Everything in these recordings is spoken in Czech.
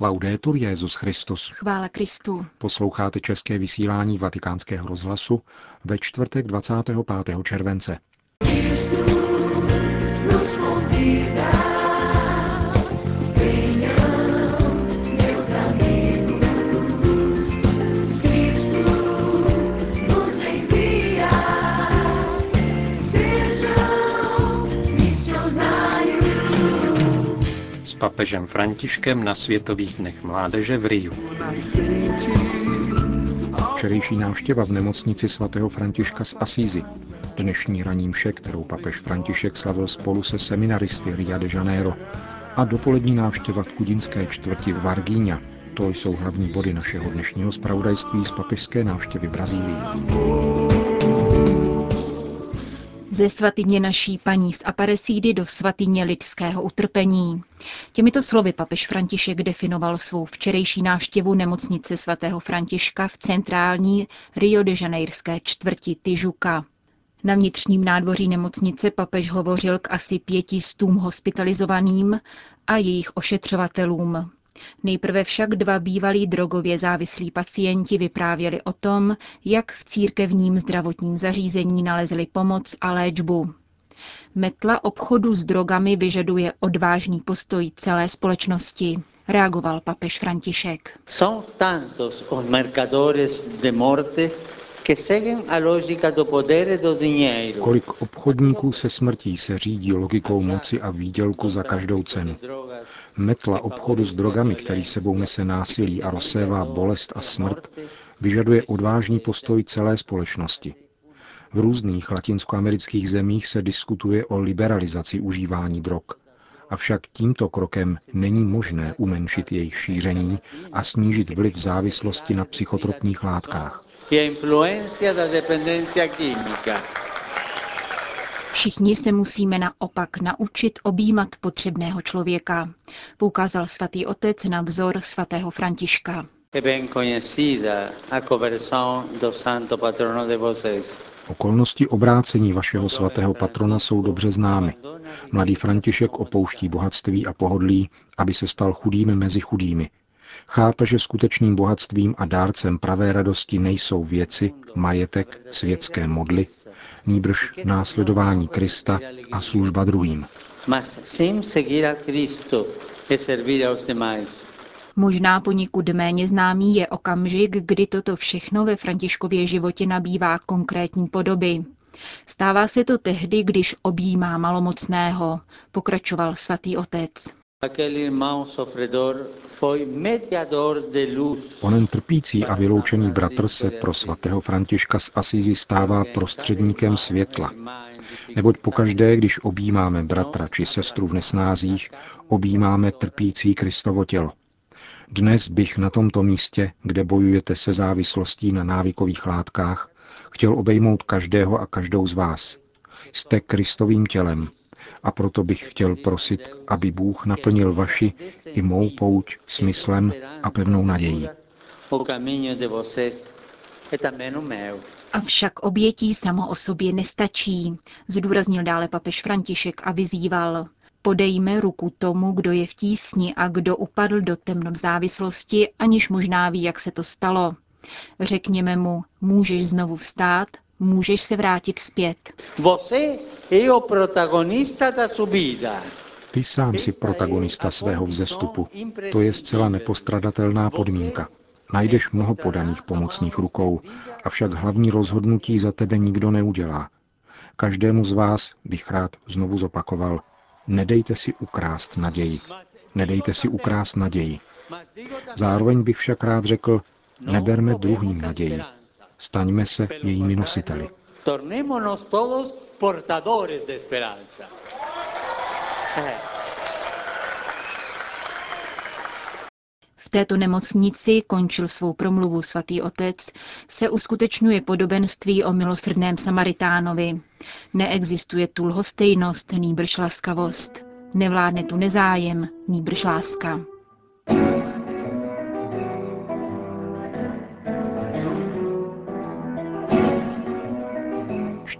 Laudetur Jezus Christus. Chvála Kristu. Posloucháte české vysílání Vatikánského rozhlasu ve čtvrtek 25. července. Papežem Františkem na Světových dnech mládeže v Riu. Včerejší návštěva v nemocnici svatého Františka z Asízy. Dnešní raní mše, kterou papež František slavil spolu se seminaristy Ria de Janeiro. A dopolední návštěva v kudinské čtvrti Vargíňa. To jsou hlavní body našeho dnešního zpravodajství z papežské návštěvy Brazílii. Ze svatyně naší paní z Aparecídy do svatyně lidského utrpení. Těmito slovy papež František definoval svou včerejší návštěvu nemocnice svatého Františka v centrální Rio de Janeirské čtvrti Tijuca. Na vnitřním nádvoří nemocnice papež hovořil k asi pětistům hospitalizovaným a jejich ošetřovatelům. Nejprve však dva bývalí drogově závislí pacienti vyprávěli o tom, jak v církevním zdravotním zařízení nalezli pomoc a léčbu. Metla obchodu s drogami vyžaduje odvážný postoj celé společnosti, reagoval papež František. Morte Kolik obchodníků se smrtí se řídí logikou moci a výdělku za každou cenu. Metla obchodu s drogami, který sebou nese násilí a rozsévá bolest a smrt, vyžaduje odvážný postoj celé společnosti. V různých latinskoamerických zemích se diskutuje o liberalizaci užívání drog. Avšak tímto krokem není možné umenšit jejich šíření a snížit vliv závislosti na psychotropních látkách. Všichni se musíme naopak naučit objímat potřebného člověka, poukázal svatý otec na vzor svatého Františka. Okolnosti obrácení vašeho svatého patrona jsou dobře známy. Mladý František opouští bohatství a pohodlí, aby se stal chudým mezi chudými. Chápe, že skutečným bohatstvím a dárcem pravé radosti nejsou věci, majetek, světské modly, nýbrž následování Krista a služba druhým. Možná poněkud méně známý je okamžik, kdy toto všechno ve Františkově životě nabývá konkrétní podoby. Stává se to tehdy, když objímá malomocného, pokračoval svatý otec. Onen trpící a vyloučený bratr se pro svatého Františka z Asizi stává prostředníkem světla. Neboť pokaždé, když objímáme bratra či sestru v nesnázích, objímáme trpící Kristovo tělo. Dnes bych na tomto místě, kde bojujete se závislostí na návykových látkách, chtěl obejmout každého a každou z vás. Jste Kristovým tělem, a proto bych chtěl prosit, aby Bůh naplnil vaši i mou pouť smyslem a pevnou nadějí. Avšak obětí samo o sobě nestačí, zdůraznil dále papež František a vyzýval. Podejme ruku tomu, kdo je v tísni a kdo upadl do temnot závislosti, aniž možná ví, jak se to stalo. Řekněme mu, můžeš znovu vstát, můžeš se vrátit zpět. Ty sám si protagonista svého vzestupu. To je zcela nepostradatelná podmínka. Najdeš mnoho podaných pomocných rukou, avšak hlavní rozhodnutí za tebe nikdo neudělá. Každému z vás bych rád znovu zopakoval, nedejte si ukrást naději. Nedejte si ukrást naději. Zároveň bych však rád řekl, neberme druhým naději. Staňme se jejími nositeli. V této nemocnici, končil svou promluvu svatý otec, se uskutečňuje podobenství o milosrdném Samaritánovi. Neexistuje tu lhostejnost, nýbrž laskavost. Nevládne tu nezájem, nýbrž láska.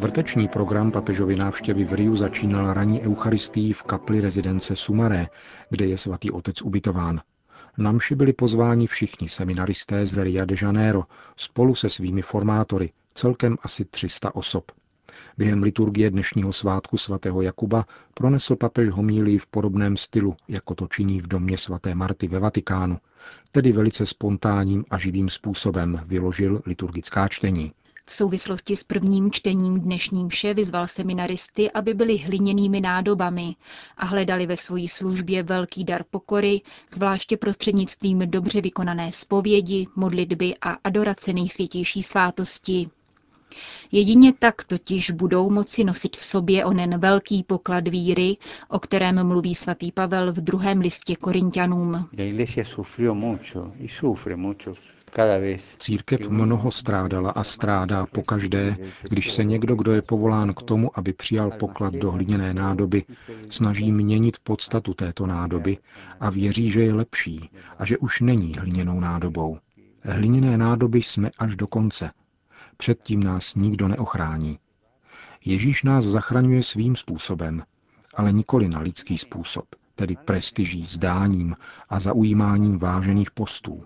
Čtvrteční program papežovy návštěvy v Riu začínal ranní eucharistií v kapli rezidence Sumaré, kde je svatý otec ubytován. Na mši byli pozváni všichni seminaristé z Rio de Janeiro spolu se svými formátory, celkem asi 300 osob. Během liturgie dnešního svátku svatého Jakuba pronesl papež homílii v podobném stylu, jako to činí v domě svaté Marty ve Vatikánu, tedy velice spontánním a živým způsobem vyložil liturgická čtení. V souvislosti s prvním čtením dnešním vše vyzval seminaristy, aby byli hliněnými nádobami a hledali ve své službě velký dar pokory, zvláště prostřednictvím dobře vykonané zpovědi, modlitby a adorace nejsvětější svátosti. Jedině tak totiž budou moci nosit v sobě onen velký poklad víry, o kterém mluví svatý Pavel v druhém listě Korintianům. Církev mnoho strádala a strádá pokaždé, když se někdo, kdo je povolán k tomu, aby přijal poklad do hliněné nádoby, snaží měnit podstatu této nádoby a věří, že je lepší a že už není hliněnou nádobou. Hliněné nádoby jsme až do konce. Předtím nás nikdo neochrání. Ježíš nás zachraňuje svým způsobem, ale nikoli na lidský způsob, tedy prestiží, zdáním a zaujímáním vážených postů.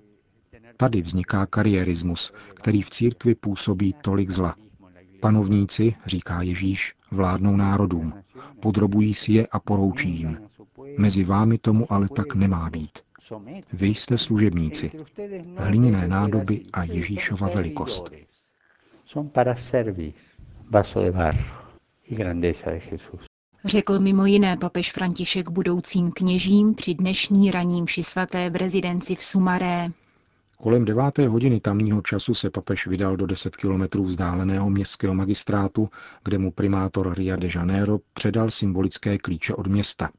Tady vzniká kariérismus, který v církvi působí tolik zla. Panovníci, říká Ježíš, vládnou národům, podrobují si je a poroučí jim. Mezi vámi tomu ale tak nemá být. Vy jste služebníci, hliněné nádoby a Ježíšova velikost. Řekl mimo jiné papež František budoucím kněžím při dnešní raní mši svaté v rezidenci v Sumaré. Kolem deváté hodiny tamního času se papež vydal do 10 kilometrů vzdáleného městského magistrátu, kde mu primátor Ria de Janeiro předal symbolické klíče od města.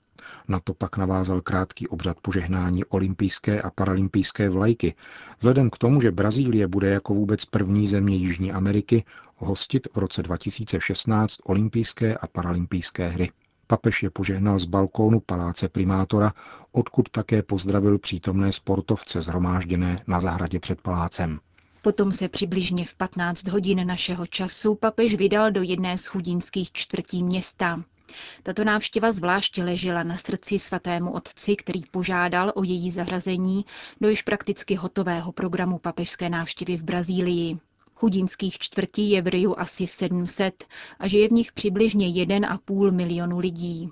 Na to pak navázal krátký obřad požehnání olympijské a paralympijské vlajky, vzhledem k tomu, že Brazílie bude jako vůbec první země Jižní Ameriky hostit v roce 2016 olympijské a paralympijské hry. Papež je požehnal z balkónu paláce primátora, odkud také pozdravil přítomné sportovce zhromážděné na zahradě před palácem. Potom se přibližně v 15 hodin našeho času papež vydal do jedné z chudínských čtvrtí města. Tato návštěva zvláště ležela na srdci svatému otci, který požádal o její zařazení do již prakticky hotového programu papežské návštěvy v Brazílii. Chudinských čtvrtí je v Riu asi 700 a žije v nich přibližně 1,5 milionu lidí.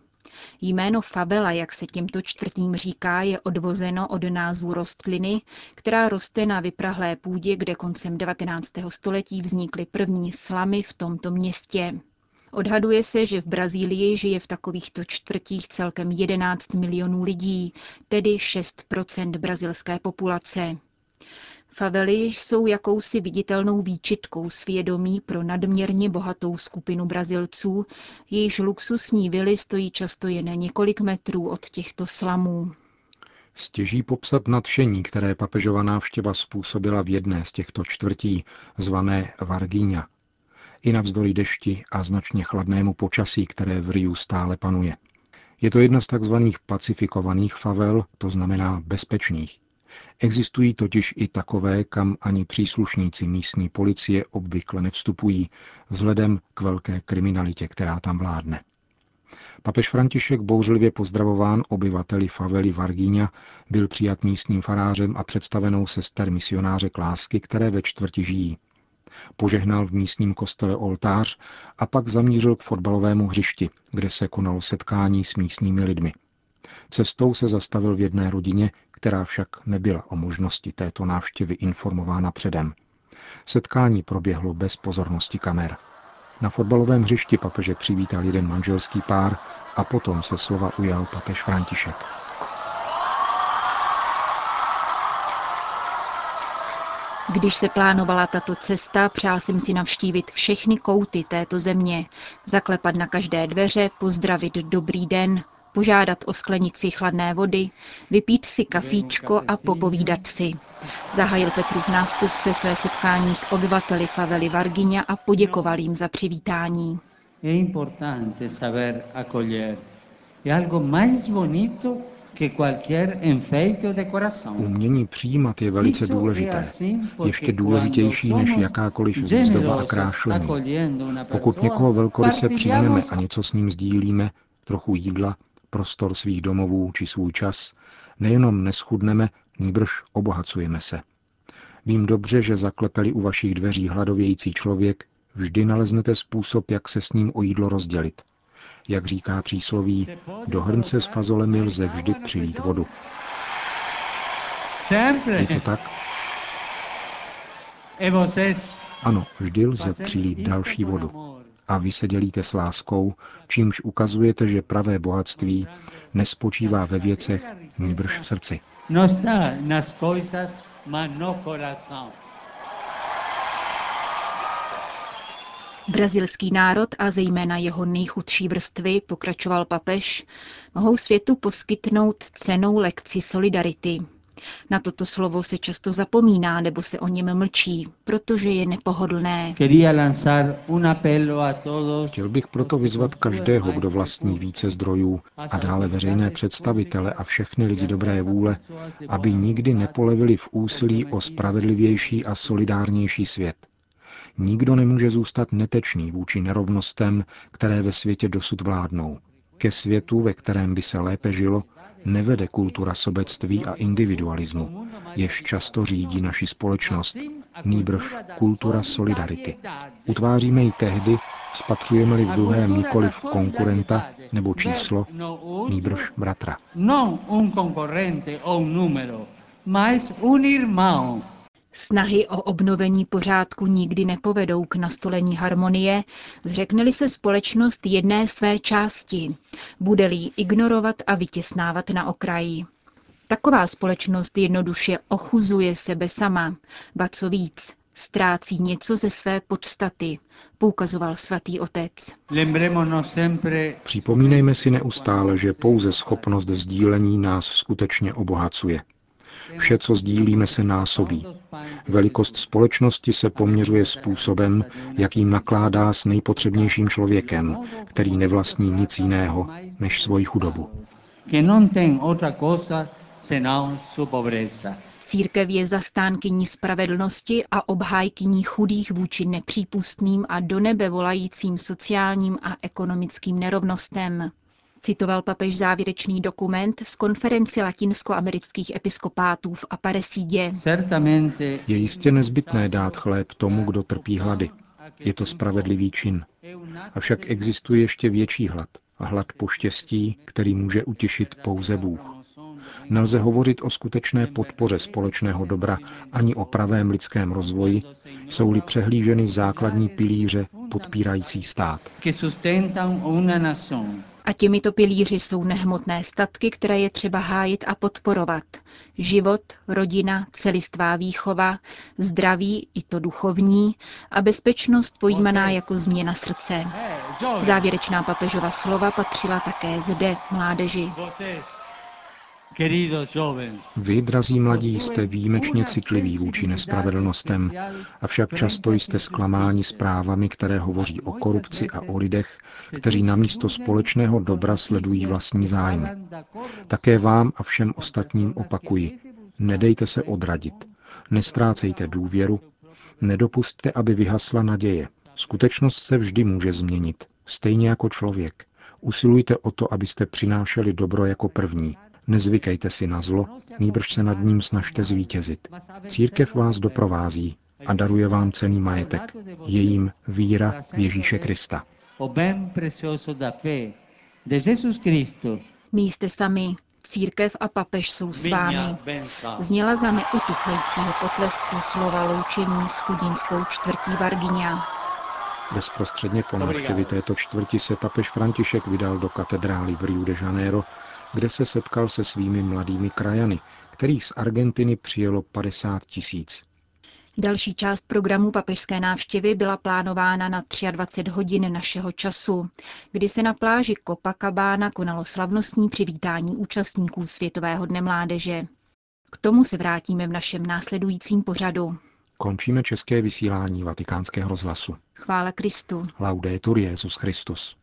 Jméno favela, jak se těmto čtvrtím říká, je odvozeno od názvu rostliny, která roste na vyprahlé půdě, kde koncem 19. století vznikly první slamy v tomto městě. Odhaduje se, že v Brazílii žije v takovýchto čtvrtích celkem 11 milionů lidí, tedy 6% brazilské populace. Favely jsou jakousi viditelnou výčitkou svědomí pro nadměrně bohatou skupinu Brazilců, jejíž luxusní vily stojí často jen několik metrů od těchto slamů. Stěží popsat nadšení, které papežova návštěva způsobila v jedné z těchto čtvrtí, zvané Vargíňa, i navzdory dešti a značně chladnému počasí, které v Riu stále panuje. Je to jedna z takzvaných pacifikovaných favel, to znamená bezpečných. Existují totiž i takové, kam ani příslušníci místní policie obvykle nevstupují, vzhledem k velké kriminalitě, která tam vládne. Papež František bouřlivě pozdravován obyvateli favely Vargíňa byl přijat místním farářem a představenou sester misionáře Klásky, které ve čtvrti žijí. Požehnal v místním kostele oltář a pak zamířil k fotbalovému hřišti, kde se konalo setkání s místními lidmi. Cestou se zastavil v jedné rodině, která však nebyla o možnosti této návštěvy informována předem. Setkání proběhlo bez pozornosti kamer. Na fotbalovém hřišti papeže přivítal jeden manželský pár a potom se slova ujal papež František. Když se plánovala tato cesta, přál jsem si navštívit všechny kouty této země, zaklepat na každé dveře, pozdravit dobrý den, požádat o sklenici chladné vody, vypít si kafíčko a popovídat si. Zahájil Petrův nástupce své setkání s obyvateli favely Varginia a poděkoval jim za přivítání. Je importante saber acoger. Je algo más bonito Umění přijímat je velice důležité. Ještě důležitější než jakákoliv výzdoba a krášlení. Pokud někoho velkoryse přijmeme a něco s ním sdílíme, trochu jídla, prostor svých domovů či svůj čas, nejenom neschudneme, nýbrž obohacujeme se. Vím dobře, že zaklepeli u vašich dveří hladovějící člověk, vždy naleznete způsob, jak se s ním o jídlo rozdělit. Jak říká přísloví, do hrnce s fazolemi lze vždy přilít vodu. Je to tak? Ano, vždy lze přilít další vodu. A vy se dělíte s láskou, čímž ukazujete, že pravé bohatství nespočívá ve věcech, nýbrž v srdci. No Brazilský národ a zejména jeho nejchudší vrstvy, pokračoval papež, mohou světu poskytnout cenou lekci solidarity. Na toto slovo se často zapomíná nebo se o něm mlčí, protože je nepohodlné. Chtěl bych proto vyzvat každého, kdo vlastní více zdrojů a dále veřejné představitele a všechny lidi dobré vůle, aby nikdy nepolevili v úsilí o spravedlivější a solidárnější svět. Nikdo nemůže zůstat netečný vůči nerovnostem, které ve světě dosud vládnou. Ke světu, ve kterém by se lépe žilo, nevede kultura sobectví a individualismu, jež často řídí naši společnost, nýbrž kultura solidarity. Utváříme ji tehdy, spatřujeme-li v druhém nikoliv konkurenta nebo číslo, nýbrž bratra. Non un concorrente o un numero, un irmão, Snahy o obnovení pořádku nikdy nepovedou k nastolení harmonie, zřekneli se společnost jedné své části, bude-li ignorovat a vytěsnávat na okraji. Taková společnost jednoduše ochuzuje sebe sama, ba co víc, ztrácí něco ze své podstaty, poukazoval svatý otec. Připomínejme si neustále, že pouze schopnost sdílení nás skutečně obohacuje. Vše, co sdílíme, se násobí. Velikost společnosti se poměřuje způsobem, jakým nakládá s nejpotřebnějším člověkem, který nevlastní nic jiného než svoji chudobu. Církev je zastánkyní spravedlnosti a obhájkyní chudých vůči nepřípustným a do nebe volajícím sociálním a ekonomickým nerovnostem. Citoval papež závěrečný dokument z konferenci latinskoamerických episkopátů v Aparesidě. Je jistě nezbytné dát chléb tomu, kdo trpí hlady. Je to spravedlivý čin. Avšak existuje ještě větší hlad. Hlad po štěstí, který může utěšit pouze Bůh. Nelze hovořit o skutečné podpoře společného dobra ani o pravém lidském rozvoji, jsou-li přehlíženy základní pilíře podpírající stát. A těmito pilíři jsou nehmotné statky, které je třeba hájit a podporovat. Život, rodina, celistvá výchova, zdraví i to duchovní a bezpečnost pojímaná jako změna srdce. Závěrečná papežova slova patřila také zde mládeži. Vy, drazí mladí, jste výjimečně citliví vůči nespravedlnostem, avšak často jste zklamáni zprávami, které hovoří o korupci a o lidech, kteří namísto společného dobra sledují vlastní zájmy. Také vám a všem ostatním opakuji, nedejte se odradit, nestrácejte důvěru, nedopustte, aby vyhasla naděje. Skutečnost se vždy může změnit, stejně jako člověk. Usilujte o to, abyste přinášeli dobro jako první, Nezvykejte si na zlo, nýbrž se nad ním snažte zvítězit. Církev vás doprovází a daruje vám cený majetek. Je jim víra v Ježíše Krista. Nejste sami, církev a papež jsou s vámi. Zněla za neutuchajícího potlesku slova loučení s chudínskou čtvrtí Varginia. Bezprostředně po návštěvě této čtvrti se papež František vydal do katedrály v Rio de Janeiro, kde se setkal se svými mladými krajany, kterých z Argentiny přijelo 50 tisíc. Další část programu papežské návštěvy byla plánována na 23 hodin našeho času, kdy se na pláži Copacabana konalo slavnostní přivítání účastníků Světového dne mládeže. K tomu se vrátíme v našem následujícím pořadu. Končíme české vysílání vatikánského rozhlasu. Chvála Kristu. Laudetur Jezus Christus.